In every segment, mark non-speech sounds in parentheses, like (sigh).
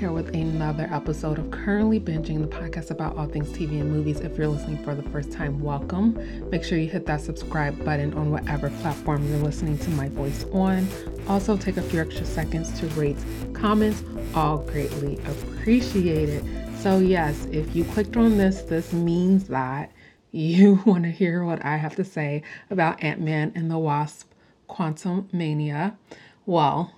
here with another episode of Currently Binging, the podcast about all things TV and movies. If you're listening for the first time, welcome. Make sure you hit that subscribe button on whatever platform you're listening to my voice on. Also, take a few extra seconds to rate, comments, all greatly appreciated. So, yes, if you clicked on this, this means that you (laughs) want to hear what I have to say about Ant Man and the Wasp Quantumania. Well,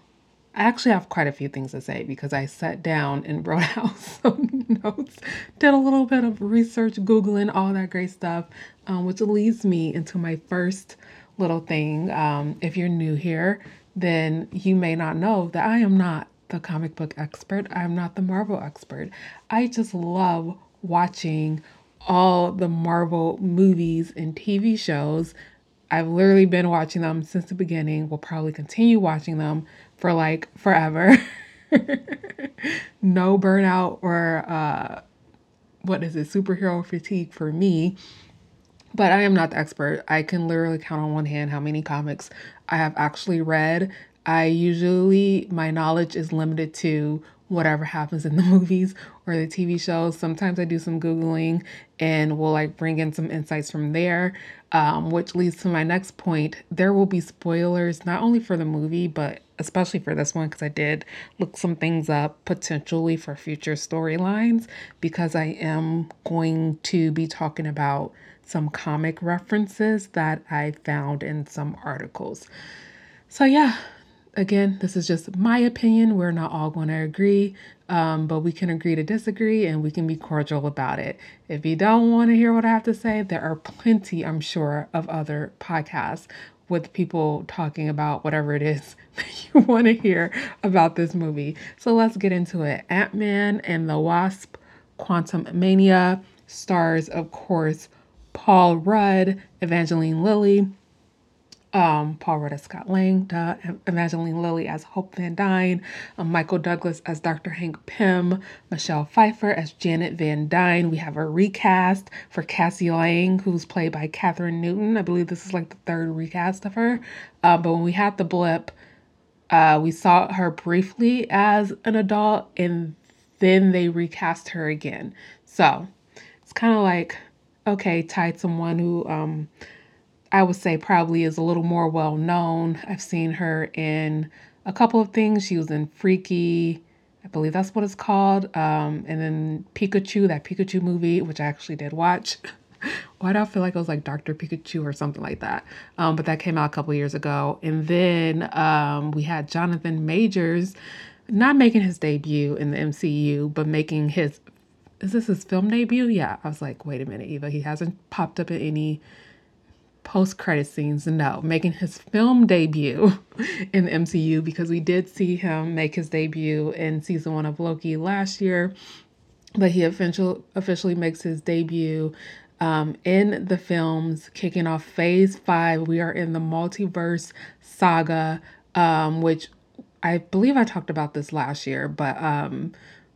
I actually have quite a few things to say because I sat down and (laughs) wrote out some notes, did a little bit of research, Googling, all that great stuff, um, which leads me into my first little thing. Um, if you're new here, then you may not know that I am not the comic book expert, I'm not the Marvel expert. I just love watching all the Marvel movies and TV shows. I've literally been watching them since the beginning, will probably continue watching them for like forever. (laughs) no burnout or uh, what is it, superhero fatigue for me. But I am not the expert. I can literally count on one hand how many comics I have actually read. I usually, my knowledge is limited to whatever happens in the (laughs) movies or the TV shows. Sometimes I do some Googling and will like bring in some insights from there, um, which leads to my next point. There will be spoilers, not only for the movie, but especially for this one, because I did look some things up potentially for future storylines, because I am going to be talking about some comic references that I found in some articles. So, yeah, again, this is just my opinion. We're not all going to agree, um, but we can agree to disagree and we can be cordial about it. If you don't want to hear what I have to say, there are plenty, I'm sure, of other podcasts with people talking about whatever it is (laughs) that you want to hear about this movie. So let's get into it. Ant Man and the Wasp Quantumania, stars, of course, Paul Rudd, Evangeline Lilly, um, Paul Rudd as Scott Lang, duh, Evangeline Lilly as Hope Van Dyne, um, Michael Douglas as Dr. Hank Pym, Michelle Pfeiffer as Janet Van Dyne. We have a recast for Cassie Lang, who's played by Kathryn Newton. I believe this is like the third recast of her. Uh, but when we had the blip, uh, we saw her briefly as an adult, and then they recast her again. So it's kind of like, okay, tied someone who um, I would say probably is a little more well known. I've seen her in a couple of things. She was in Freaky, I believe that's what it's called. Um, and then Pikachu, that Pikachu movie, which I actually did watch. (laughs) Why do I feel like it was like Dr. Pikachu or something like that? Um, but that came out a couple years ago. And then um, we had Jonathan Majors not making his debut in the MCU, but making his is this his film debut? Yeah. I was like, wait a minute, Eva. He hasn't popped up in any post credit scenes. No, making his film debut (laughs) in the MCU because we did see him make his debut in season one of Loki last year, but he officially officially makes his debut um, in the films, kicking off Phase Five. We are in the multiverse saga, um, which I believe I talked about this last year, but um,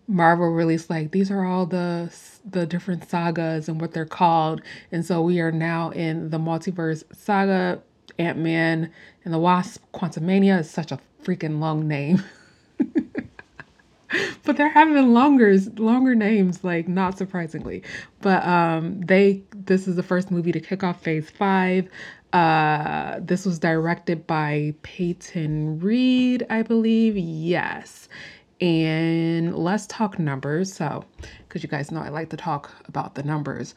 Marvel released like these are all the the different sagas and what they're called. And so we are now in the multiverse saga. Ant-Man and the Wasp Quantumania is such a freaking long name. (laughs) but they're having longer longer names like not surprisingly. But um they this is the first movie to kick off phase 5. Uh this was directed by Peyton Reed, I believe. Yes and let's talk numbers. So, because you guys know I like to talk about the numbers,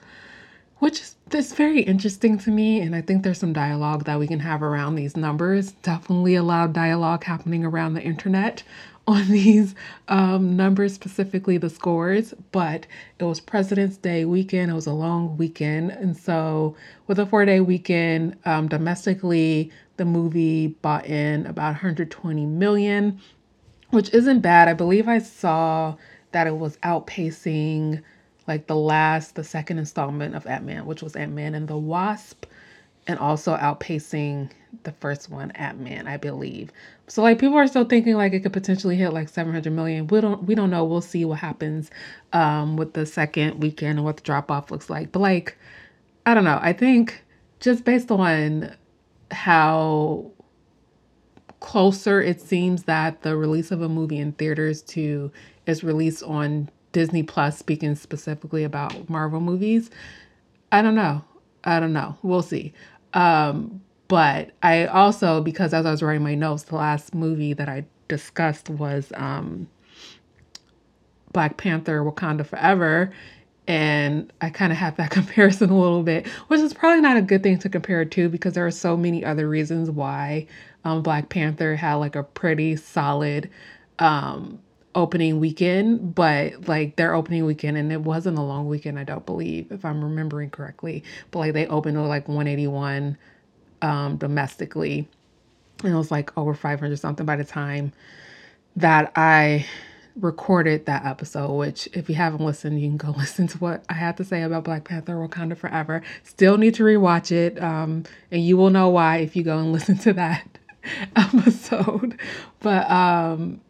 which is very interesting to me. And I think there's some dialogue that we can have around these numbers. Definitely a lot of dialogue happening around the internet (laughs) on these um, numbers, specifically the scores. But it was President's Day weekend, it was a long weekend. And so, with a four day weekend, um, domestically, the movie bought in about 120 million which isn't bad. I believe I saw that it was outpacing like the last, the second installment of Ant Man, which was Ant Man and the Wasp, and also outpacing the first one, Ant Man, I believe. So like people are still thinking like it could potentially hit like 700 million. We don't we don't know. We'll see what happens um with the second weekend and what the drop off looks like. But like I don't know. I think just based on how closer it seems that the release of a movie in theaters to is released on Disney Plus, speaking specifically about Marvel movies. I don't know. I don't know. We'll see. Um, but I also, because as I was writing my notes, the last movie that I discussed was um, Black Panther Wakanda Forever. And I kind of have that (laughs) comparison a little bit, which is probably not a good thing to compare to because there are so many other reasons why um, Black Panther had like a pretty solid um, opening weekend, but like their opening weekend, and it wasn't a long weekend, I don't believe, if I'm remembering correctly. But like they opened with like 181 um, domestically, and it was like over 500 something by the time that I recorded that episode, which if you haven't listened, you can go (laughs) listen to what I had to say about Black Panther Wakanda Forever. Still need to rewatch it. Um, and you will know why if you go and (laughs) listen to that (laughs) episode. But um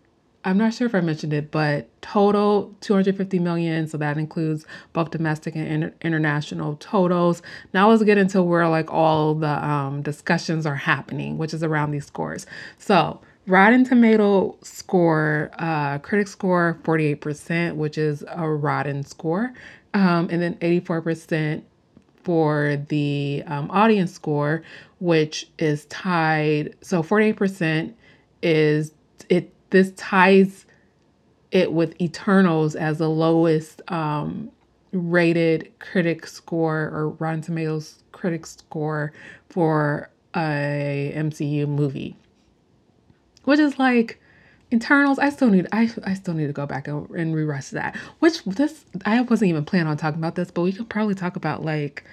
I'm not sure if I mentioned it, but total 250 million. So that includes both domestic and inter- international totals. Now let's get into where like all the um, discussions are happening, which is around these scores. So Rotten Tomato score, uh, critic score 48%, which is a rotten score, um, and then 84% for the um, audience score, which is tied. So 48% is it. This ties it with Eternals as the lowest um, rated critic score or Rotten Tomatoes critic score for a MCU movie which is like Eternals I still need I I still need to go back and, and rewatch that. Which this I wasn't even planning on talking about this, but we could probably talk about like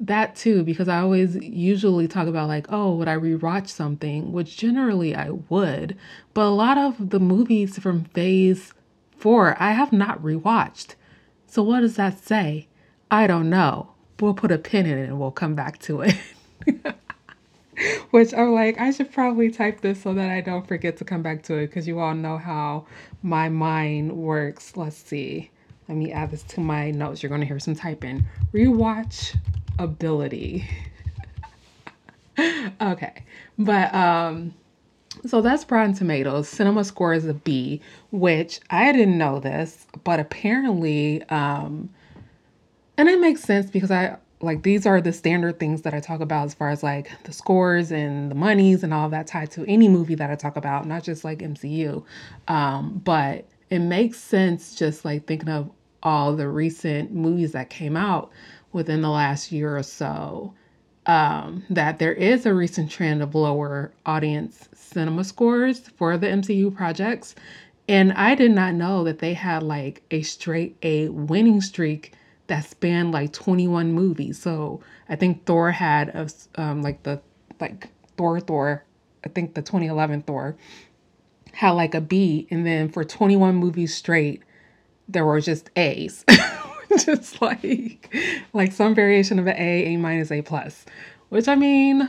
that too because I always usually talk about like oh would I rewatch something, which generally I would, but a lot of the movies from Phase Four I have not rewatched. So what does that say? I don't know. We'll put a pin in it and we'll come back to it. (laughs) Which I'm like, I should probably type this so that I don't forget to come back to it because you all know how my mind works. Let's see. Let me add this to my notes. You're going to hear some typing. Rewatch ability. (laughs) okay. But um so that's Rotten Tomatoes. Cinema score is a B, which I didn't know this, but apparently um and it makes sense because I like these are the standard things that I talk about as far as like the scores and the monies and all that tied to any movie that I talk about, not just like MCU. Um, but it makes sense just like thinking of all the recent movies that came out within the last year or so. Um, that there is a recent trend of lower audience cinema scores for the MCU projects. And I did not know that they had like a straight A winning streak that spanned like 21 movies. So I think Thor had a, um, like the like Thor Thor, I think the 2011 Thor had like a B, and then for 21 movies straight, there were just A's, (laughs) just like like some variation of an A, A minus, A plus. Which I mean,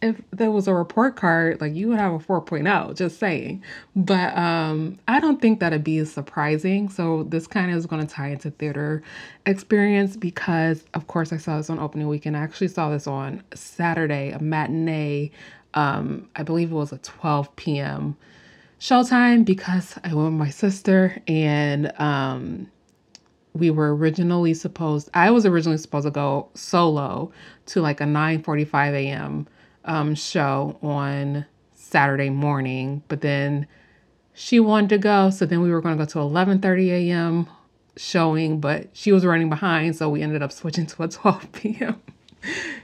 if there was a report card, like you would have a 4.0, just saying. But um, I don't think that a B is surprising. So this kind of is going to tie into theater experience because, of course, I saw this on opening weekend. I actually saw this on Saturday, a matinee. Um, I believe it was a 12 p.m. showtime because I went with my sister and um, we were originally supposed. I was originally supposed to go solo to like a 9:45 a.m um, show on Saturday morning, but then she wanted to go, so then we were going to go to 11:30 a.m. showing, but she was running behind, so we ended up switching to a (laughs) 12 p.m.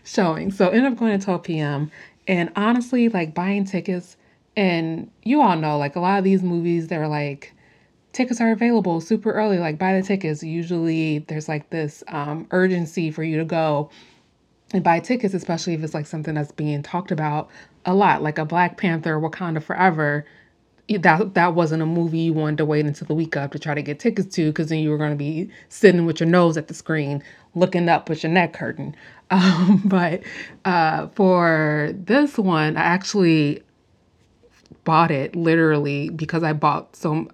showing. So ended up going to 12 p.m. And honestly, like buying tickets, and you all know, like a lot of these movies, they're like tickets are available super early. Like buy the tickets. Usually, there's like this um, urgency for you to go and buy tickets, especially if it's like something that's being talked about a lot, like a Black Panther, Wakanda Forever. That that wasn't a movie you wanted to wait until the week of to try to get tickets to, because then you were going to be sitting with your nose at the screen, looking up with your neck hurting. (laughs) Um, but uh, for this one, I actually bought it literally because I bought some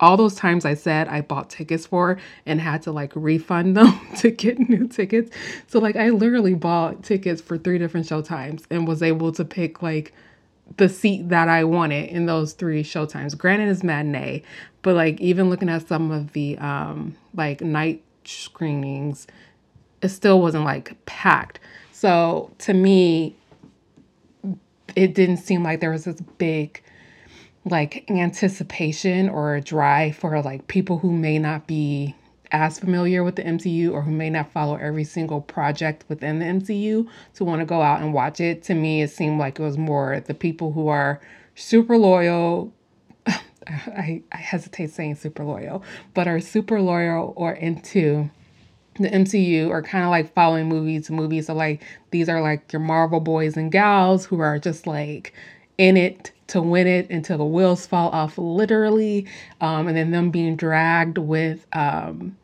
all those times I said I bought tickets for and had to like refund (laughs) them to get new tickets. So like I literally bought tickets for three different show times and was able to pick like the seat that I wanted in those three showtimes. Granted, it's matinee, but like even looking at some of the um like night screenings, it still wasn't like packed. So to me, it didn't seem like there was this big like anticipation or a drive for like people who may not be as familiar with the MCU or who may not follow every single project within the MCU to want to go out and watch it. To me, it seemed like it was more the people who are super loyal. (laughs) I, I hesitate saying super loyal, but are super loyal or into the MCU or kind of like following movies movies. So like these are like your Marvel boys and gals who are just like in it to win it until the wheels fall off literally um, and then them being dragged with um,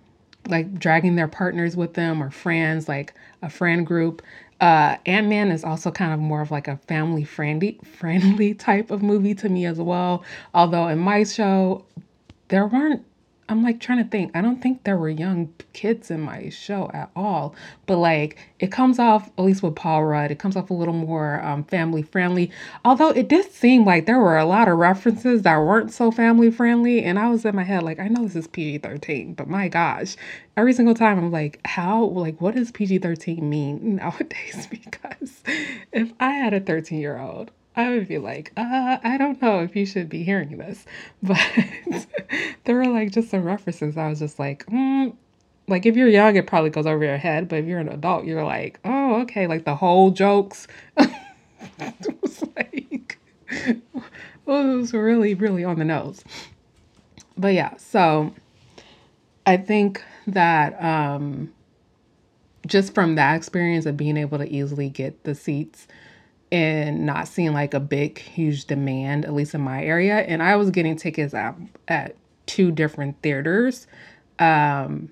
like dragging their partners with them or friends like a friend group. Uh, ant-man is also kind of more of like a family friendly friendly (laughs) type of movie to me as well. Although in my show there weren't I'm like trying to think. I don't think there were young kids in my show at all, but like it comes off, at least with Paul Rudd, it comes off a little more um, family friendly. Although it did seem like there were a lot of references that weren't so family friendly, and I was in my head like, I know this is PG 13, but my gosh, every single time I'm like, how, like, what does PG 13 mean (laughs) nowadays? (laughs) Because if I had a 13 year old, I would be like, uh, I don't know if you should be hearing this. (laughs) But there were like just some references. I was just like, mm. like if you're young, it probably goes over your head. But if you're an adult, you're like, oh, okay. Like the whole jokes. (laughs) it was like, (laughs) it was really, really on the nose. But yeah, so I think that um, just from that experience of being able to easily get the seats and not seeing like a big huge demand at least in my area. And i was getting tickets at, at two different theaters um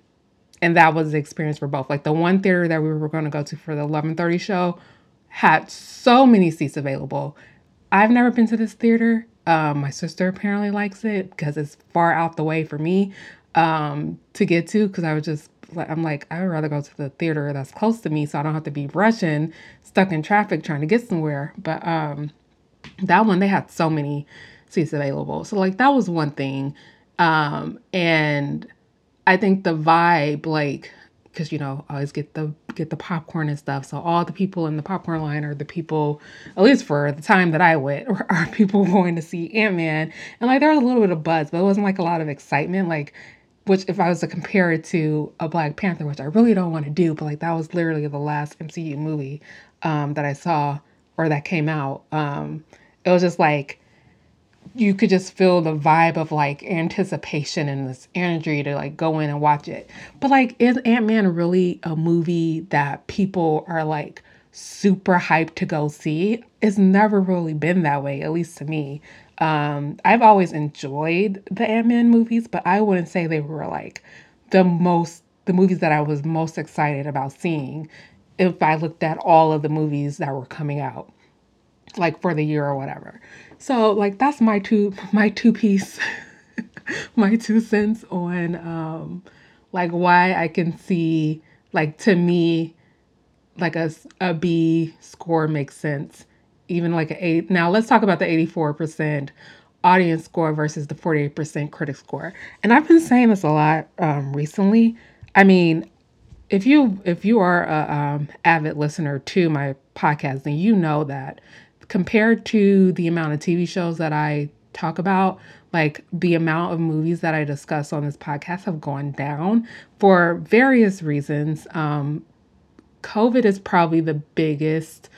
and that was the experience for both. Like the one theater that we were going to go to for the 11:30 show had so many seats available. I've never been to this theater. Um my sister apparently likes it because it's far out the way for me um to get to because i was just like, I'm like, I would rather go to the theater that's close to me so I don't have to be rushing, stuck in traffic trying to get somewhere. But um that one they had so many seats available. So like that was one thing. Um and I think the vibe, like, because you know, I always get the get the popcorn and stuff. So all the people in the popcorn line are the people, at least for the time that I went, (laughs) are people going to see Ant Man. And like there was a little bit of buzz, but it wasn't like a lot of excitement. Like which if I was to compare it to a Black Panther, which I really don't want to do, but like that was literally the last MCU movie um, that I saw or that came out. Um, it was just like you could just feel the vibe of like anticipation and this energy to like go in and watch it. But like, is Ant Man really a movie that people are like super hyped to go see? It's never really been that way, at least to me. Um, I've always enjoyed the Ant Man movies, but I wouldn't say they were like the most the movies that I was most excited about seeing if I looked at all of the movies that were coming out like for the year or whatever. So like that's my two (laughs) my two piece (laughs) my two cents on um like why I can see like to me like a a B score makes sense even like an eight. Now let's talk about the 84% audience score versus the 48% critic score. And I've been saying this a lot um, recently. I mean, if you if you are a um, avid listener to my podcast, then you know that compared to the amount of TV shows that I talk about, like the amount of movies that I discuss on this podcast have gone down for various reasons. Um, COVID is probably the biggest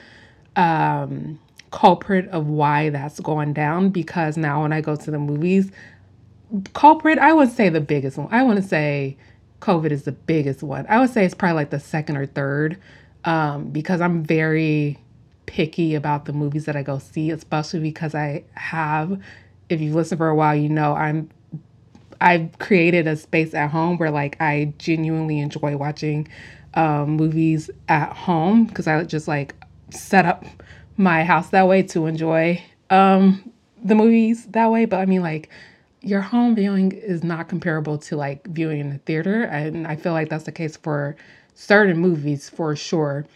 um, culprit of why that's going down because now when I go to the movies, culprit, I would say the biggest one. I want to say COVID is the biggest one. I would say it's probably like the second or third um, because I'm very picky about the movies that I go see, especially because I have, if you've listened for a while, you know I'm I've created a space at home where like I genuinely enjoy watching um, movies at home because I just like set up my house that way to enjoy um, the movies that way. But I mean, like, your home viewing is not comparable to like viewing in the theater. And I feel like that's the case for certain movies for sure.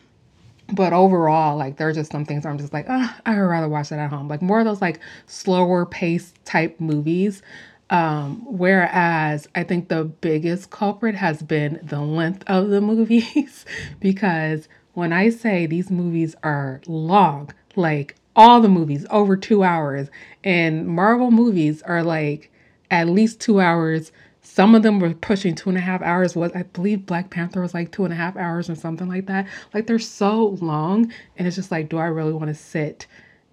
but overall, like there are just some things I'm just like, ah, I would rather watch it at home. Like more of those like slower pace type movies. Um, whereas I think the biggest culprit has been the length of the (laughs) movies because when I say these movies are long, like all the movies over two hours, and Marvel movies are like at least two hours some of them were pushing two and a half hours. Was I believe Black Panther was like two and a half hours or something like that. Like they're so long, and it's just like, do I really want to sit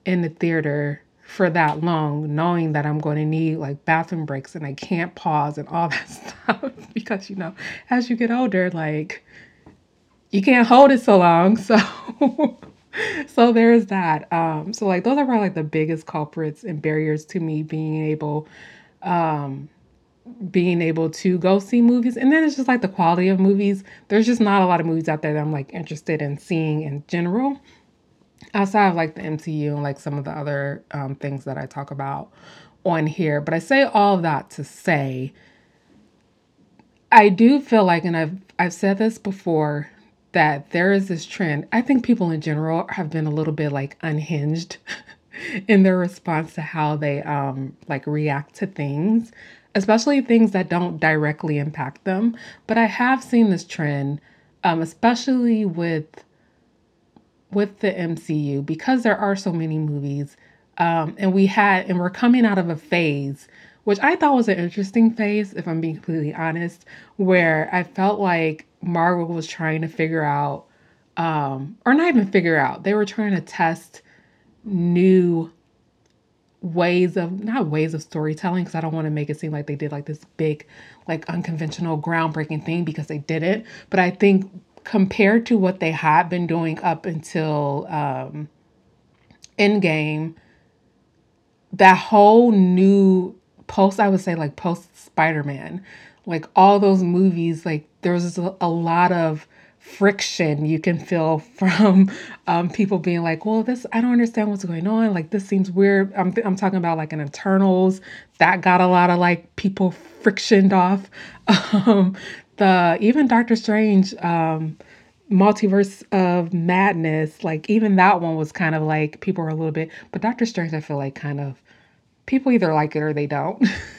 in the theater for that long, knowing that I'm going to need like bathroom breaks and I can't pause and all (laughs) that stuff? because you know, as you get older, like you can't hold it so long. So (laughs) so there's that. Um, so like those are probably like the biggest culprits and barriers to me being able um being able to go see movies. And then it's just like the quality of movies. There's just not a lot of movies out there that I'm like interested in seeing in general, outside of like the MCU and like some of the other um, things that I talk about on here. But I say all of that to say, I do feel like, and I've I've said this before, that there is this trend. I think people in general have been a little bit like unhinged (laughs) in their response to how they um like react to things especially things that don't directly impact them. But I have seen this trend, um, especially with with the MCU, because there are so many movies, um, and we had and we're coming out of a phase, which I thought was an interesting phase, if I'm being completely honest, where I felt like Marvel was trying to figure out, um, or not even figure out, they were trying to test new ways of not ways of storytelling because I don't want to make it seem like they did like this big like unconventional groundbreaking thing because they didn't but I think compared to what they had been doing up until um Endgame that whole new post I would say like post Spider-Man like all those movies like there was a, lot of friction you can feel (laughs) from um, people being like, well, this, I don't understand what's going on. Like, this seems weird. I'm, I'm talking about like an Eternals that got a lot of like people frictioned off. (laughs) Um, the, even Doctor Strange, um, multiverse of madness, like even that one was kind of like people were a little bit, but Doctor Strange, I feel like kind of people either like it or they don't. (laughs)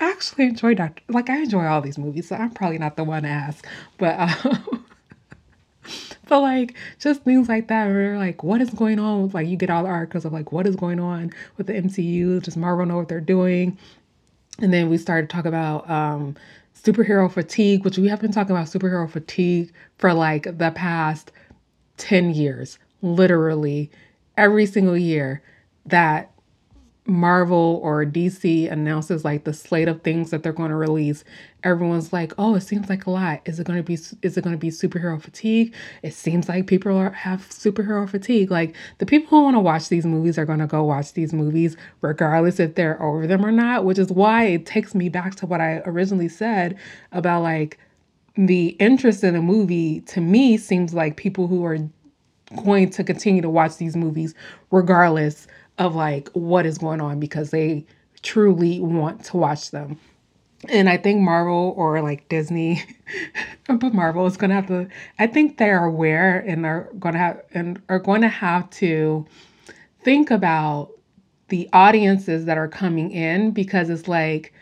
I actually enjoy Doctor. Like I enjoy all these movies, so I'm probably not the one to ask. But um, (laughs) but like just things like that, where like what is going on? With, like you get all the articles of like what is going on with the MCU. Does Marvel know what they're doing? And then we started to talk about um, superhero fatigue, which we have been talking about superhero fatigue for like the past ten years, literally every single year. That Marvel or DC announces like the slate of things that they're going to release, everyone's like, "Oh, it seems like a lot. Is it going to be is it going to be superhero fatigue? It seems like people are, have superhero fatigue. Like the people who want to watch these movies are going to go watch these movies regardless if they're over them or not, which is why it takes me back to what I originally said about like the interest in a movie to me seems like people who are going to continue to watch these movies regardless of like what is going on because they truly want to watch them. And I think Marvel or like Disney, (laughs) but Marvel is gonna have to. I think they're aware and are gonna have and are going to have to think about the audiences that are coming in because it's like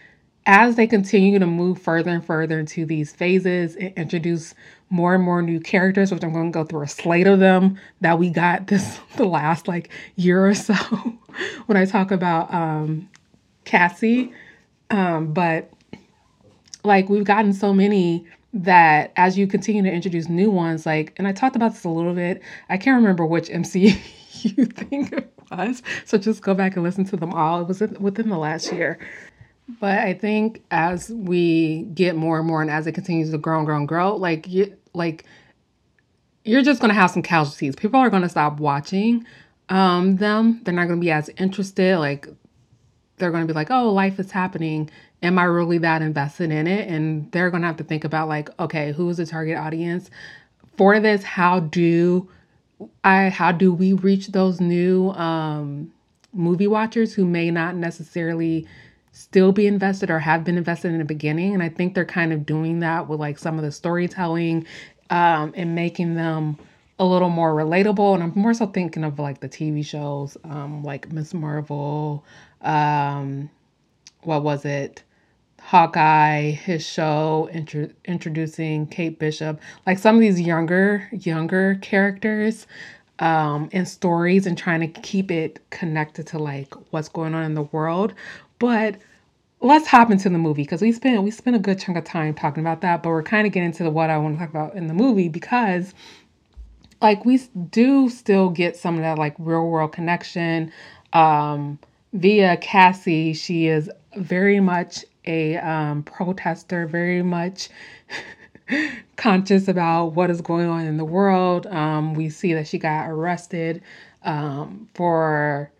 as they continue to move further and further into these phases and introduce more and more new characters, which I'm going to go through a slate of them that we got (laughs) this the last like year or so (laughs) when I talk about um, Cassie. Um, but like we've gotten so many that as you continue to introduce new ones, like, and I talked about this a little bit. I can't remember which MCU (laughs) think it was, so just go back and listen to them all. It was within the last year. But I think as we get more and more, and as it continues to grow and grow and grow, like you, like you're just gonna have some casualties. People are gonna stop watching um, them. They're not gonna be as interested. Like they're gonna be like, "Oh, life is happening. Am I really that invested in it?" And they're gonna have to think about like, okay, who is the target audience for this? How do I? How do we reach those new um, movie watchers who may not necessarily still be invested or have been invested in the beginning. And I think they're kind of doing that with like some of the storytelling um, and making them a little more relatable. And I'm more so thinking of like the TV shows, um, like Ms. Marvel, um, what was it? Hawkeye, his show, intro- introducing Kate Bishop, like some of these younger, younger characters um, and stories and trying to keep it connected to like what's going on in the world. But let's hop into the movie because we spent we spent a good chunk of time talking about that, but we're kind of getting into what I want to talk about in the movie because like we do still get some of that like real world connection um, via Cassie. She is very much a um, protester, very much (laughs) conscious about what is going on in the world. Um, we see that she got arrested um, for,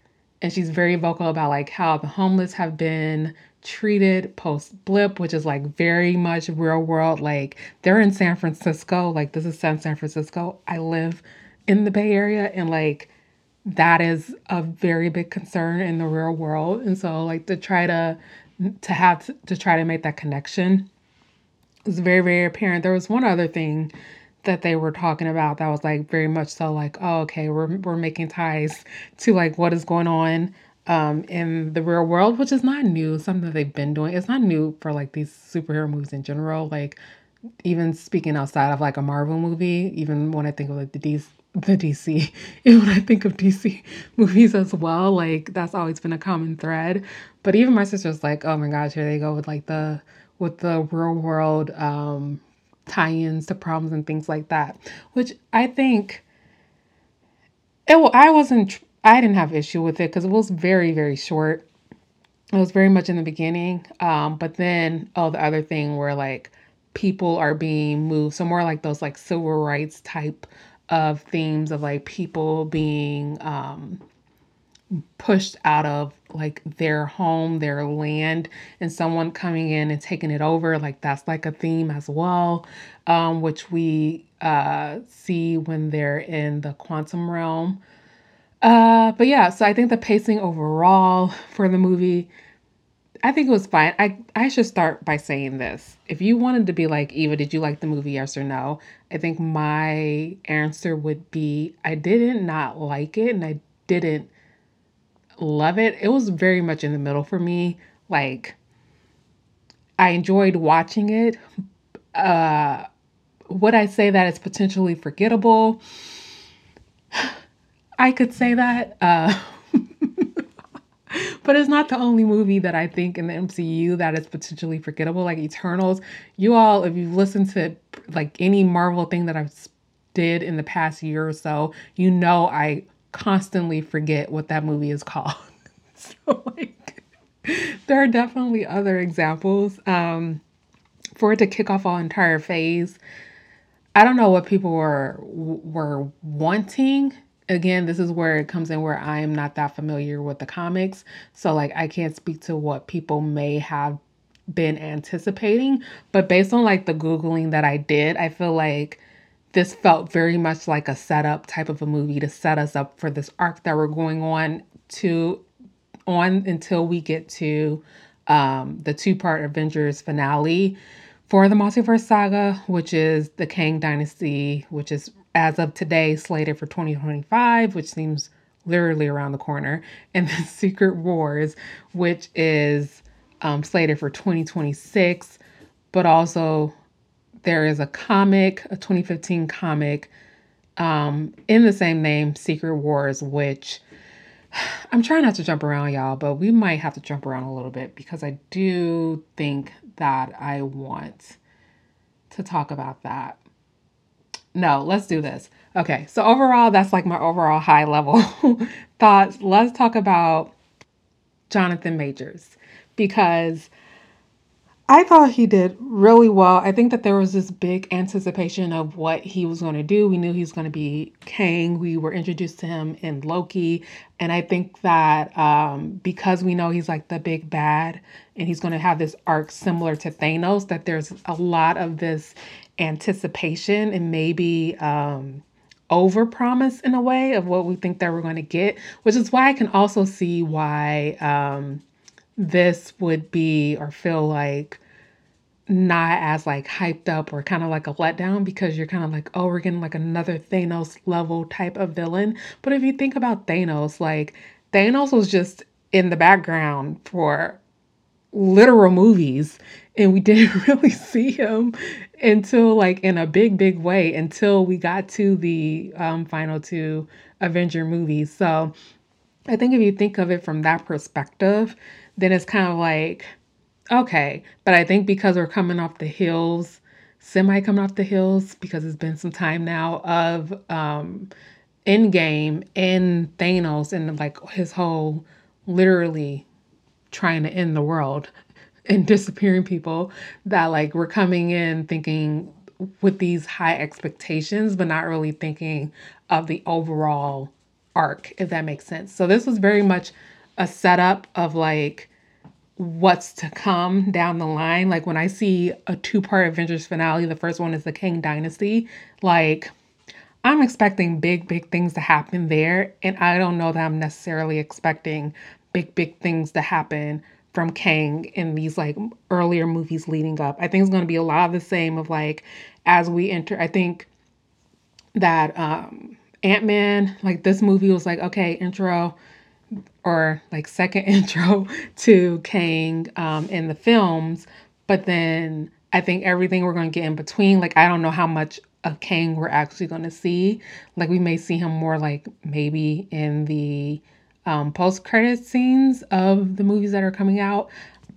and she's very vocal about like how the homeless have been treated post blip, which is like very much real world. Like they're in San Francisco. Like this is San Francisco. I live in the Bay Area, and like that is a very big concern in the real world. And so like to try to to have to, to try to make that connection is very very apparent. There was one other thing that they were talking about that was like very much so like oh okay we're we're making ties to like what is going on um in the real world which is not new something that they've been doing. It's not new for like these superhero movies in general like even speaking outside of like a marvel movie even when i think of like the DC, the dc (laughs) even when i think of dc (laughs) movies as well like that's always been a common thread. But even my sister's like oh my gosh here they go with like the with the real world um tie-ins to problems and things like that which i think it i wasn't I didn't have issue with it because it was very, very short. It was very much in the beginning. Um, but then, oh, the other thing where like people are being moved, so more like those like civil rights type of themes of like people being um, pushed out of like their home, their land, and someone coming in and taking it over. Like that's like a theme as well, um, which we uh, see when they're in the quantum realm. Uh, but yeah, so I think the pacing overall for the movie, I think it was fine. I I should start by saying this. If you wanted to be like Eva, did you like the movie? Yes or no? I think my answer would be I didn't not like it, and I didn't love it. It was very much in the middle for me. Like I enjoyed watching it. Uh, would I say that it's potentially forgettable? I could say that. Uh, (laughs) but it's not the only movie that I think in the MCU that is potentially forgettable. Like Eternals, you all, if you've listened to like any Marvel thing that I've did in the past year or so, you know I constantly forget what that movie is called. (laughs) so like, there are definitely other examples. Um, for it to kick off our entire phase, I don't know what people were were wanting again, this is where it comes in where I am not that familiar with the comics. So, like, I can't speak to what people may have been anticipating. But based on like the Googling that I did, I feel like this felt very much like a setup type of a movie to set us up for this arc that we're going on to on until we get to um, the two part Avengers finale for the Multiverse Saga, which is the Kang Dynasty, which is as of today slated for 2025, which seems literally around the corner, (laughs) and the Secret Wars, which is um, slated for 2026, but also there is a comic, a 2015 comic um, in the same name, Secret Wars, which (sighs) I'm trying not to jump around, y'all, but we might have to jump around a little bit because I do think that I want to talk about that. No, let's do this. Okay, so overall, that's like my overall high level (laughs) thoughts. Let's talk about Jonathan Majors because I thought he did really well. I think that there was this big anticipation of what he was going to do. We knew he was going to be Kang. We were introduced to him in Loki. And I think that um, because we know he's like the big bad and he's going to have this arc similar to Thanos, that there's a lot of this anticipation and maybe um, over promise in a way of what we think that we're going to get, which is why I can also see why um, this would be or feel like not as like hyped up or kind of like a letdown because you're kind of like, oh, we're getting like another Thanos level type of villain. But if you think about Thanos, like Thanos was just in the background for literal movies and we (laughs) didn't really see him until like in a big big way until we got to the um, final two avenger movies so i think if you think of it from that perspective then it's kind of like okay but i think because we're coming off the hills semi coming off the hills because it's been some time now of um Endgame and Thanos and like his whole literally trying to end the world (laughs) and disappearing people that like were coming in thinking with these high expectations but not really thinking of the overall arc if that makes sense. So this was very much a setup of like what's to come down the line. Like when I see a two-part Avengers finale, the first one is the Kang Dynasty, like I'm expecting big, big things to happen there. And I don't know that I'm necessarily expecting big, big things to happen from Kang in these like earlier movies leading up. I think it's going to be a lot of the same of like as we enter. I think that um Ant-Man, like this movie was like, okay, intro or like second (laughs) intro to Kang um in the films, but then I think everything we're going to get in between, like I don't know how much of Kang we're actually going to see. Like we may see him more like maybe in the um, post credit scenes of the movies that are coming out.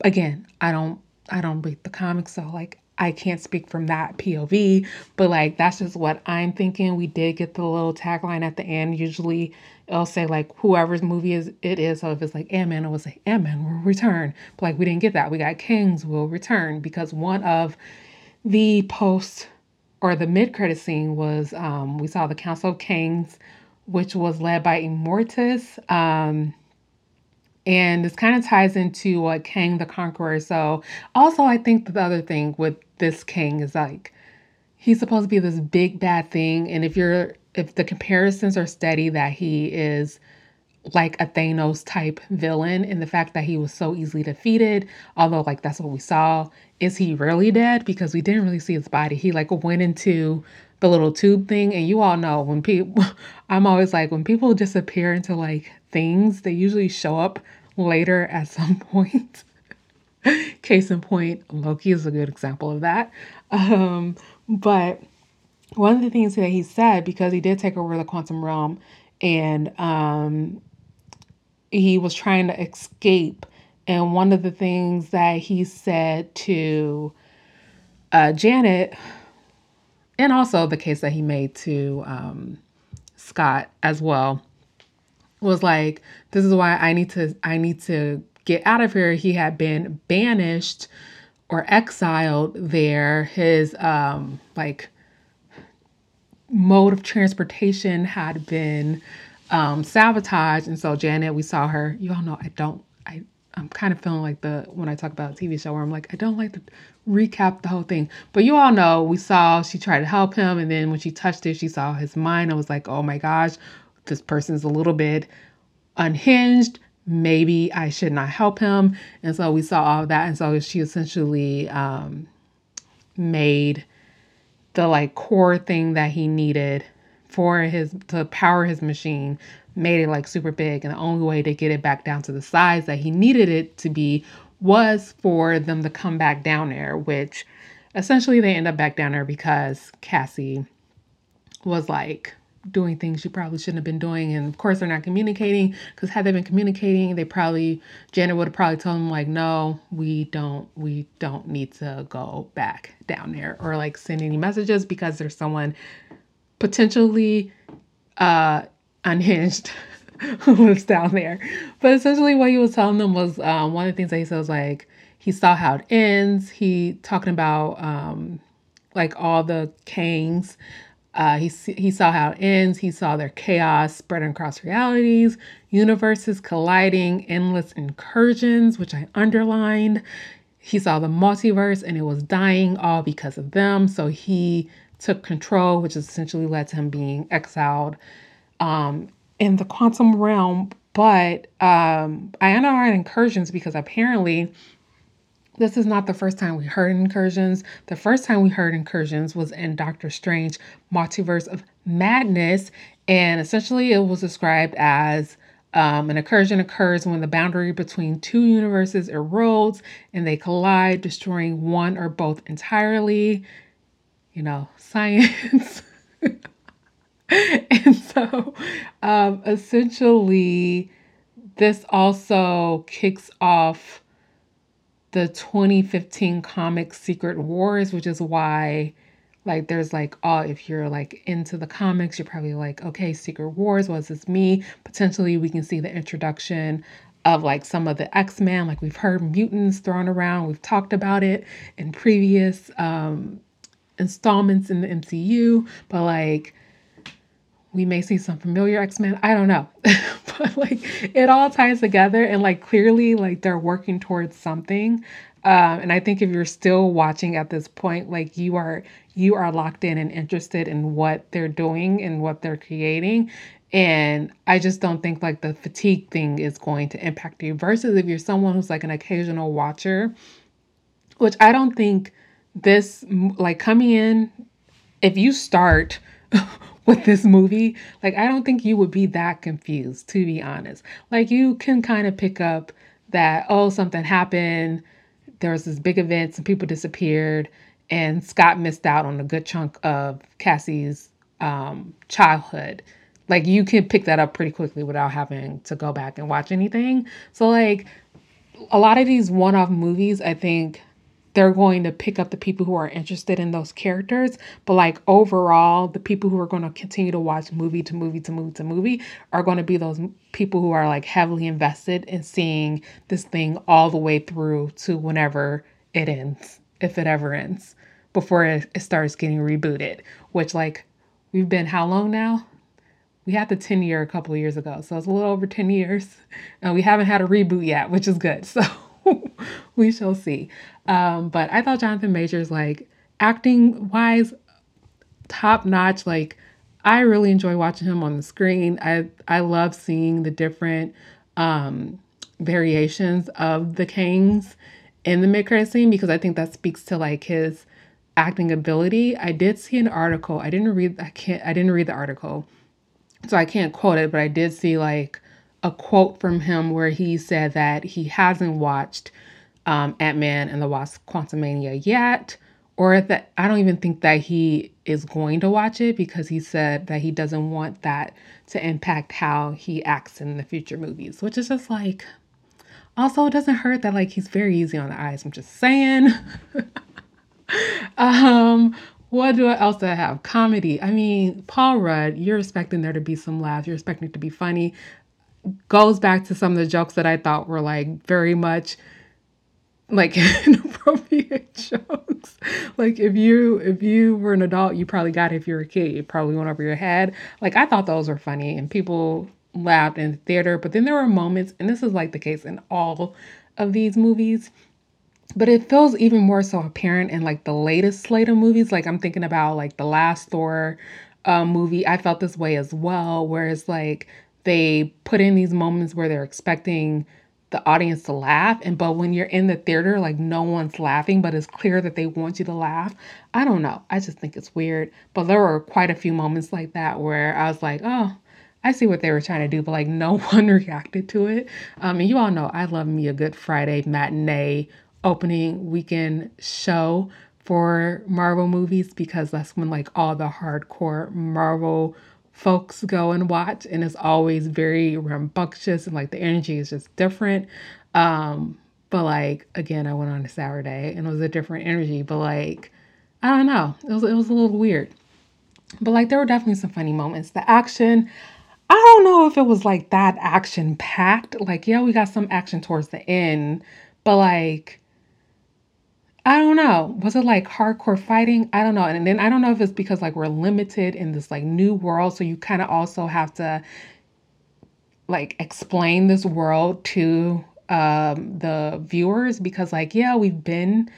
Again, I don't I don't read the comics, so like I can't speak from that POV, but like that's just what I'm thinking. We did get the little tagline at the end. Usually it'll say like whoever's movie is it is. So if it's like Ant-Man, it will say Ant-Man will return. But like we didn't get that. We got Kangs will return because one of the post or the mid credit scene was um we saw the Council of Kangs which was led by Immortus. Um, and this kind of ties into what Kang the Conqueror. So, also, I think the other thing with this Kang is like he's supposed to be this big bad thing, and if you're if the comparisons are steady that he is like a Thanos type villain, and the fact that he was so easily defeated, although like that's what we saw, is he really dead? Because we didn't really see his body. He like went into the little tube thing. And you all know when people, (laughs) I'm always like, when people disappear into like things, they usually show up later at (laughs) some point. Case in point, Loki is a good example of that. Um, but one of the things that he said, because he did take over the quantum realm and um, he was trying to escape. And one of the things that he said to uh, Janet and also the case that he made to um, Scott as well was like this is why I need to I need to get out of here. He had been banished or exiled there. His um like mode of transportation had been um sabotaged and so Janet we saw her you all know I don't I I'm kind of feeling like the when I talk about TV show where I'm like I don't like to recap the whole thing. But you all know we saw she tried to help him, and then when she touched it, she saw his mind. I was like, oh my gosh, this person's a little bit unhinged. Maybe I should not help him. And so we saw all that. And so she essentially um, made the like core thing that he needed for his to power his machine made it like super big. And the only way to get it back down to the size that he needed it to be was for them to come back down there, which essentially they end up back down there because Cassie was like doing things she probably shouldn't have been doing. And of course, they're not communicating because had they been communicating, they probably, Janet would have probably told them, like, no, we don't, we don't need to go back down there or like send any messages because there's someone potentially uh, unhinged (laughs) who lives down there. But essentially, what he was telling them was um, one of the things that he said was like he saw how it ends. He talking about um, like all the Kangs. Uh, he he saw how it ends. He saw their chaos spreading across realities, universes colliding, endless incursions, which I underlined. He saw the multiverse and it was dying all because of them. So he took control, which essentially led to him being exiled um, in the quantum realm, but um, I underlined incursions because apparently this is not the first time we heard incursions. The first time we heard incursions was in Doctor Strange Multiverse of Madness. And essentially, it was described as um, an incursion occurs when the boundary between two universes erodes and they collide, destroying one or both entirely. You know, (laughs) science. and so, um, essentially, this also kicks off the 2015 comic Secret Wars, which is why like there's like oh if you're like into the comics, you're probably like, okay, Secret Wars, was this me Potentially we can see the introduction of like some of the X-Men, like we've heard mutants thrown around, we've talked about it in previous um installments in the MCU, but like we may see some familiar X-Men. I don't know. (laughs) but like it all ties together and like clearly like they're working towards something. Um, and I think if you're still watching at this point, like you are you are locked in and interested in what they're doing and what they're creating. And I just don't think like the fatigue thing is going to impact you versus if you're someone who's like an occasional watcher, which I don't think this like coming in if you start (laughs) with this movie, like I don't think you would be that confused, to be honest. Like you can kind of pick up that, oh, something happened, there was this big event, some people disappeared, and Scott missed out on a good chunk of Cassie's um, childhood. Like you can pick that up pretty quickly without having to go back and watch anything. So like a lot of these one-off movies, I think they're going to pick up the people who are interested in those characters. But like overall, the people who are going to continue to watch movie to movie to movie to movie are going to be those people who are like heavily invested in seeing this thing all the way through to whenever it ends, if it ever ends, before it, it starts getting rebooted. Which like we've been how long now? We had the 10 year a couple of years ago. So it's a little over 10 years. And we haven't had a reboot yet, which is good. (laughs) So (laughs) we shall see. Um, but I thought Jonathan Majors, like acting wise, top notch. Like I really enjoy watching him on the screen. I I love seeing the different um, variations of the Kangs in the mid credit scene because I think that speaks to like his acting ability. I did see an article. I didn't read. I can't. I didn't read the article, so I can't quote it. But I did see like a quote from him where he said that he hasn't watched um, Ant Man and the Wasp Quantumania yet, or that I don't even think that he is going to watch it because he said that he doesn't want that to impact how he acts in the future movies, which is just like, also, it doesn't hurt that like he's very easy on the eyes. I'm just saying. (laughs) um, what do I else do I have? Comedy. I mean, Paul Rudd, you're expecting there to be some laughs. You're expecting it to be funny. Goes back to some of the jokes that I thought were like very much like (laughs) inappropriate (laughs) jokes. Like if you if you were an adult, you probably got it if you're a kid. It probably went over your head. Like I thought those were funny and people laughed in the theater. But then there were moments, and this is like the case in all of these movies. But it feels even more so apparent in like the latest slate of movies. Like I'm thinking about like the last Thor uh, movie. I felt this way as well, where it's like they put in these moments where they're expecting the audience to laugh and but when you're in the theater like no one's laughing but it's clear that they want you to laugh i don't know. I just think it's weird. But there were quite a few moments like that where i was like oh i see what they were trying to do but like no (laughs) one reacted to it. Um and you all know i love me a good friday matinee opening weekend show for marvel movies because that's when like all the hardcore marvel folks go and watch and it's always very rambunctious and like the energy is just different. Um but like again i went on a saturday and it was a different energy but like i don't know. It was, it was a little weird. But like there were definitely some funny moments. The action i don't know if it was like that action packed like yeah we got some action towards the end but like I don't know. Was it like hardcore fighting? I don't know. And then I don't know if it's because like we're limited in this like new world. So you kind of also have to like explain this world to um the viewers because like yeah, we've been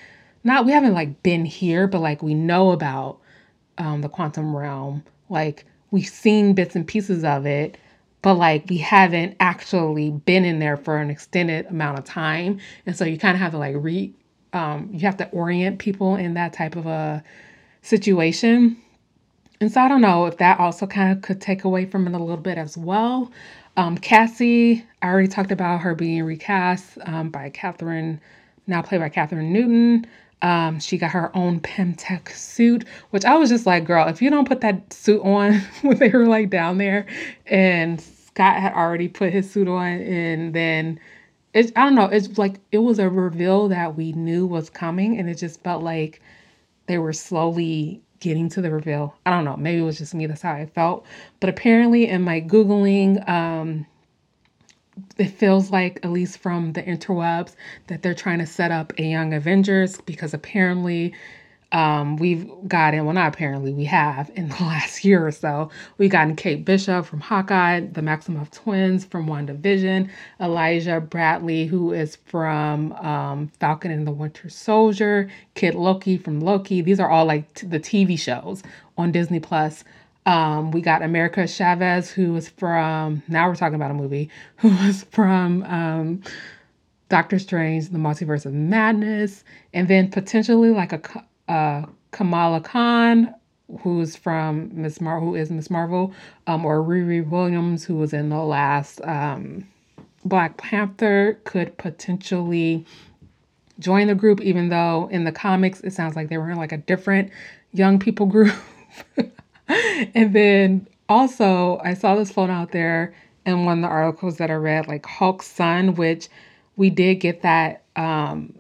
not we haven't like been here, but like we know about um the quantum realm. Like we've seen bits and pieces of it, but like we haven't actually been in there for an extended amount of time. And so you kind of have to like re um, you have to orient people in that type of a situation. And so I don't know if that also kind of could take away from it a little bit as well. Um, Cassie, I already talked about her being recast um, by Kathryn, now played by Kathryn Newton. Um, she got her own Pym Tech suit, which I was just like, girl, if you don't put that suit on (laughs) when they were like down there, and Scott had already put his suit on, and then it's I don't know, it's like it was a reveal that we knew was coming, and it just felt like they were slowly getting to the reveal. I don't know, maybe it was just me, that's how I felt. But apparently, in my Googling, um, it feels like, at least from the interwebs, that they're trying to set up a Young Avengers because apparently um, we've gotten, well, not apparently, we have in the (laughs) last year or so, we've gotten Kate Bishop from Hawkeye, the Maximoff twins from WandaVision, Elijah Bradley, who is from um, Falcon and the Winter Soldier, Kid Loki from Loki. These are all like t- the TV shows on Disney Plus. Um, we got America Chavez, who was from, now we're talking about a movie, (laughs) who was from um, Doctor Strange, The Multiverse of Madness, and then potentially like a, uh, Kamala Khan, who's from Miss Mar, who is Ms. Marvel, um, or Riri Williams, who was in the last um, Black Panther, could potentially join the group, even though in the comics it sounds like they were in like a different young people group. (laughs) and then also, I saw this float out there in one of the articles that I read, like Hulk's son, which we did get that um,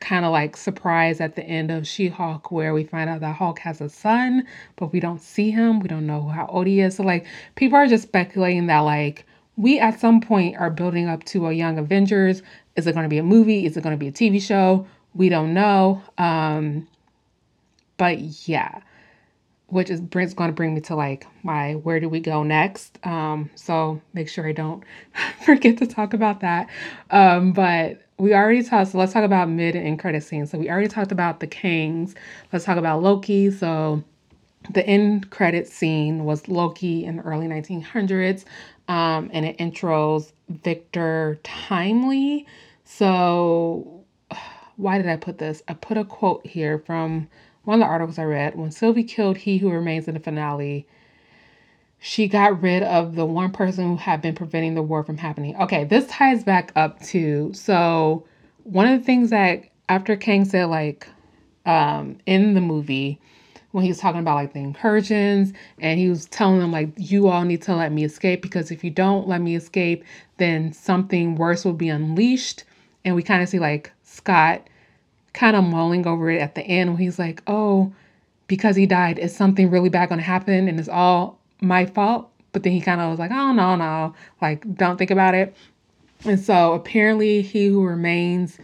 kind of like surprise at the end of She Hulk, where we find out that Hulk has a son, but we don't see him. We don't know how old he is. So, like, people are just speculating that, like, we at some point are building up to a Young Avengers. Is it going to be a movie? Is it going to be a TV show? We don't know. Um, but yeah, which is brings going to bring me to like my where do we go next? Um, so make sure I don't (laughs) forget to talk about that. Um, but we already talked, so let's talk about mid and credit scenes. So we already talked about the Kangs. Let's talk about Loki. So the end credit scene was Loki in the early 1900s, um, and it intros Victor Timely. So (sighs) why did I put this? I put a quote here from one of the articles I read. When Sylvie killed He Who Remains in the finale, she got rid of the one person who had been preventing the war from happening. Okay, this ties back up to so one of the things that after Kang said like um in the movie when he was talking about like the incursions and he was telling them like you all need to let me escape because if you don't let me escape then something worse will be unleashed and we kind of see like Scott kind of mulling over it at the end when he's like oh because he died is something really bad going to happen and it's all my fault. But then he kind of was like, oh, no, no, like, don't think about it. And so apparently, he who remains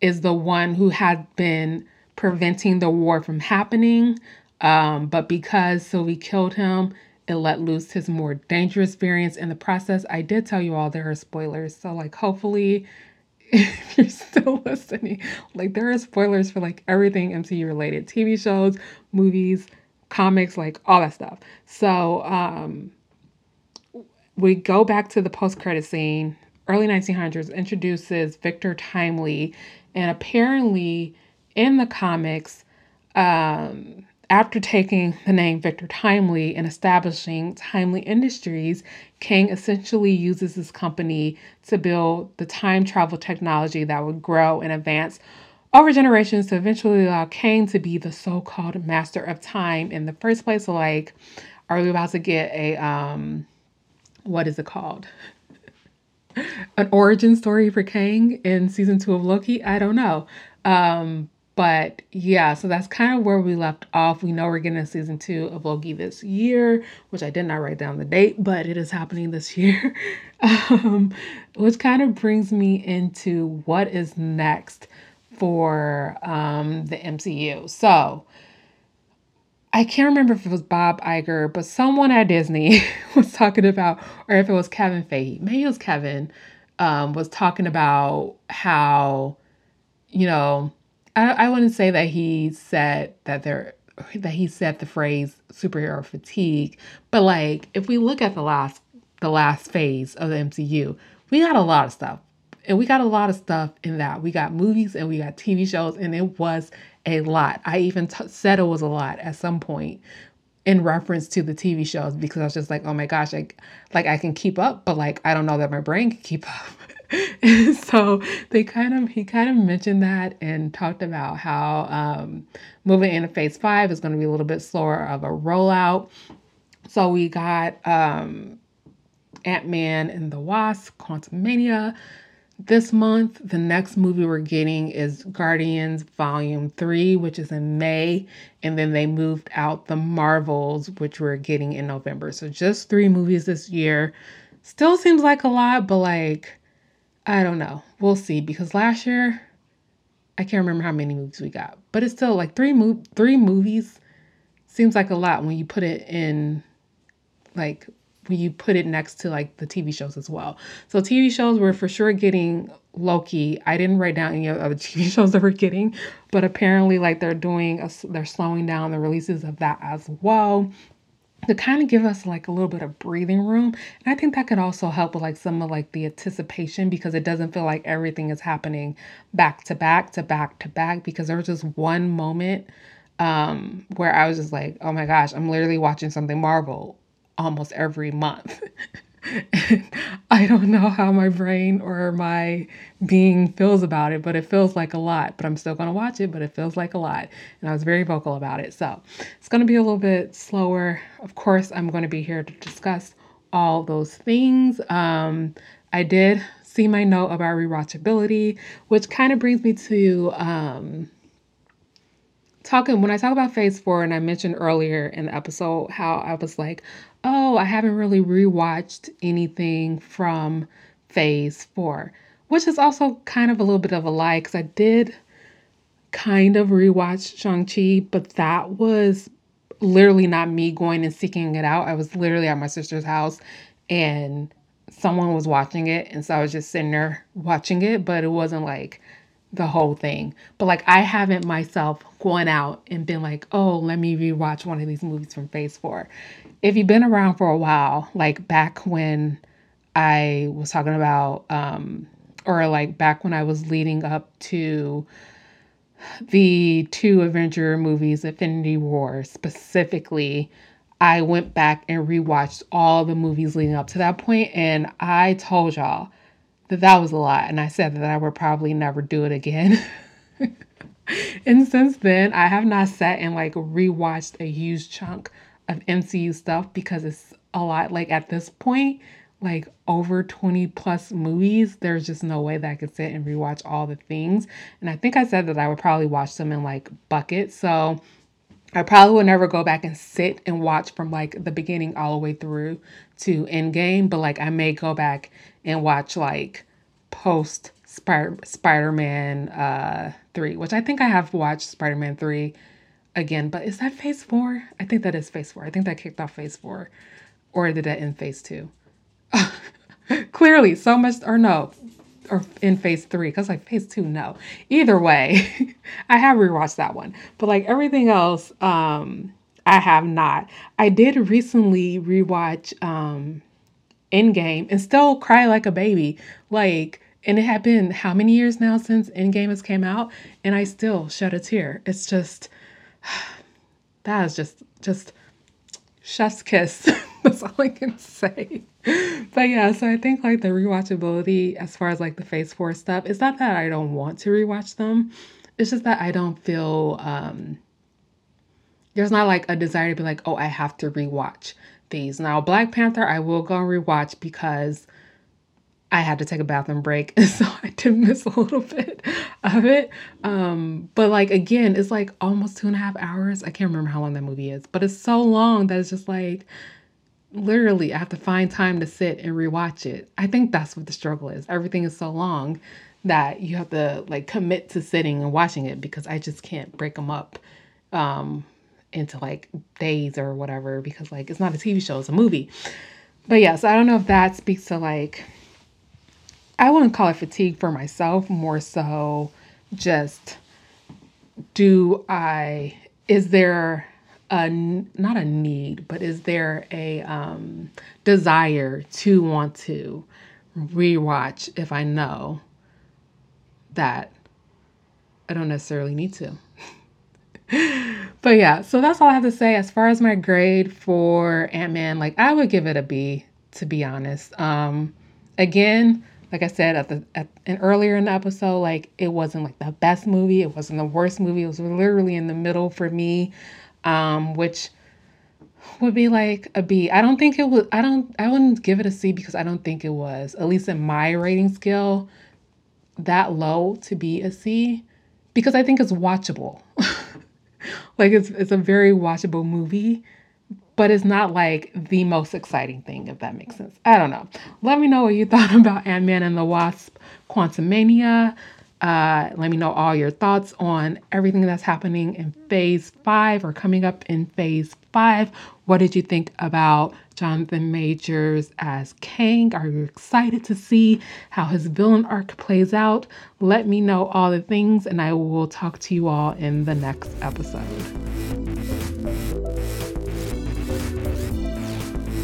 is the one who had been preventing the war from happening. Um, but because Sylvie killed him, it let loose his more dangerous variants in the process. I did tell you all there are spoilers. So, like, hopefully, (laughs) if you're still listening, like, there are spoilers for like everything MCU related TV shows, movies, comics, like all that stuff. So um, we go back to the post credit scene. Early 1900s introduces Victor Timely, and apparently in the comics, um, after taking the name Victor Timely and establishing Timely Industries, Kang essentially uses his company to build the time travel technology that would grow and advance over generations to eventually allow Kang to be the so-called master of time in the first place. So like, are we about to get a um what is it called? (laughs) An origin story for Kang in season two of Loki? I don't know. Um, but yeah, so that's kind of where we left off. We know we're getting a season two of Loki this year, which I did not write down the date, but it is happening this year. (laughs) um, which kind of brings me into what is next for um, the MCU. So I can't remember if it was Bob Iger, but someone at Disney (laughs) was talking about, or if it was Kevin Feige, maybe it was Kevin, um, was talking about how, you know, I, I wouldn't say that he said that there that he said the phrase superhero fatigue, but like if we look at the last the last phase of the MCU, we got a lot of stuff And we got a lot of stuff in that. We got movies and we got TV shows, and it was a lot. I even t- said it was a lot at some point in reference to the TV shows because I was just like, oh my gosh, like like I can keep up, but like I don't know that my brain can keep up. (laughs) so they kind of he kind of mentioned that and talked about how um, moving into phase five is going to be a little bit slower of a rollout. So we got um, Ant Man and the Wasp, Quantumania this month. The next movie we're getting is Guardians Volume 3, which is in May. And then they moved out the Marvels, which we're getting in November. So just three movies this year. Still seems like a lot, but like, I don't know. We'll see. Because last year, I can't remember how many movies we got, but it's still like three mo- three movies seems like a lot when you put it in like you put it next to like the TV shows as well. So TV shows were for sure getting Loki. I didn't write down any other (laughs) TV shows that we're getting, but apparently like they're doing a, they're slowing down the releases of that as well to kind of give us like a little bit of breathing room. And I think that could also help with like some of like the anticipation because it doesn't feel like everything is happening back to back to back to back because there was just one moment um where I was just like, "Oh my gosh, I'm literally watching something Marvel almost every month. (laughs) I don't know how my brain or my being feels about it, but it feels like a lot. But I'm still going to watch it, but it feels like a lot. And I was very vocal about it. So it's going to be a little bit slower. Of course, I'm going to be here to discuss all those things. Um, I did see my note about rewatchability, which kind of brings me to um, talking when I talk about phase four, and I mentioned earlier in the episode how I was like, oh, I haven't really rewatched anything from phase four, which is also kind of a little bit of a lie because I did kind of rewatch Shang-Chi, but that was literally not me going and seeking it out. I was literally at my sister's house and someone was watching it. And so I was just sitting there watching it, but it wasn't like the whole thing. But like I haven't myself gone out and been like, oh, let me rewatch one of these movies from phase four if you've been around for a while, like back when I was talking about, um, or like back when I was leading up to the two Avenger movies, Infinity War specifically, I went back and rewatched all the movies leading up to that point, and I told y'all that that was a lot, and I said that I would probably never do it again. (laughs) and since then, I have not sat and like rewatched a huge chunk of MCU stuff because it's a lot. Like at this point, like over 20 plus movies, there's just no way that I could sit and rewatch all the things. And I think I said that I would probably watch them in like buckets. So I probably will never go back and sit and watch from like the beginning all the way through to Endgame, but like I may go back and watch like post Spider Man uh, 3, which I think I have watched Spider Man 3 again. But is that phase four? I think that is phase four. I think that kicked off phase four. Or did that end phase two? (laughs) Clearly, so much, or no, or in phase three, because like phase two, no. Either way, (laughs) I have rewatched that one. But like everything else, um, I have not. I did recently rewatch um Endgame and still cry like a baby. Like, and it had been how many years now since Endgame has came out, and I still shed a tear. It's just (sighs) that is just just chef's kiss. (laughs) That's all I can say. But yeah, so I think like the rewatchability as far as like the phase four stuff, it's not that I don't want to rewatch them. It's just that I don't feel um there's not like a desire to be like, oh, I have to rewatch these. Now Black Panther I will go and rewatch because I had to take a bathroom break, (laughs) so I did miss a little bit of it. Um, but like again, it's like almost two and a half hours. I can't remember how long that movie is, but it's so long that it's just like literally I have to find time to sit and rewatch it. I think that's what the struggle is. Everything is so long that you have to like commit to sitting and watching it because I just can't break them up um, into like days or whatever because like it's not a TV show, it's a movie. But yes, yeah, so I don't know if that speaks to like I wouldn't call it fatigue for myself, more so just do I, is there a, not a need, but is there a um, desire to want to rewatch if I know that I don't necessarily need to. (laughs) but yeah, so that's all I have to say as far as my grade for Ant-Man. Like I would give it a B to be honest. Um again, like I said at the at and earlier in the episode, like it wasn't like the best movie, it wasn't the worst movie. It was literally in the middle for me. Um which would be like a B. I don't think it would. I don't I wouldn't give it a C because I don't think it was, at least in my rating scale, that low to be a C because I think it's watchable. (laughs) (laughs) like it's it's a very watchable movie, but it's not like the most exciting thing if that makes sense. I don't know. Let me know what you (laughs) thought about Ant-Man and the Wasp Quantumania. Uh, let me know all your thoughts on everything that's happening in phase five or coming up in phase five. What did you think about Jonathan Majors as Kang? Are you excited to see how his villain arc plays out? Let me know all the things, and I will talk to you all in the next episode.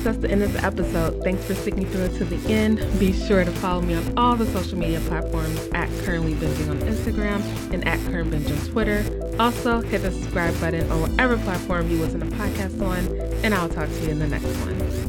That's the end of the episode. Thanks for sticking through it to the end. Be sure to follow me on all the social media platforms at Currently Binging on Instagram and at Current Binge on Twitter. Also, hit the subscribe button on whatever platform you listen to podcasts on, and I'll talk to you in the next one.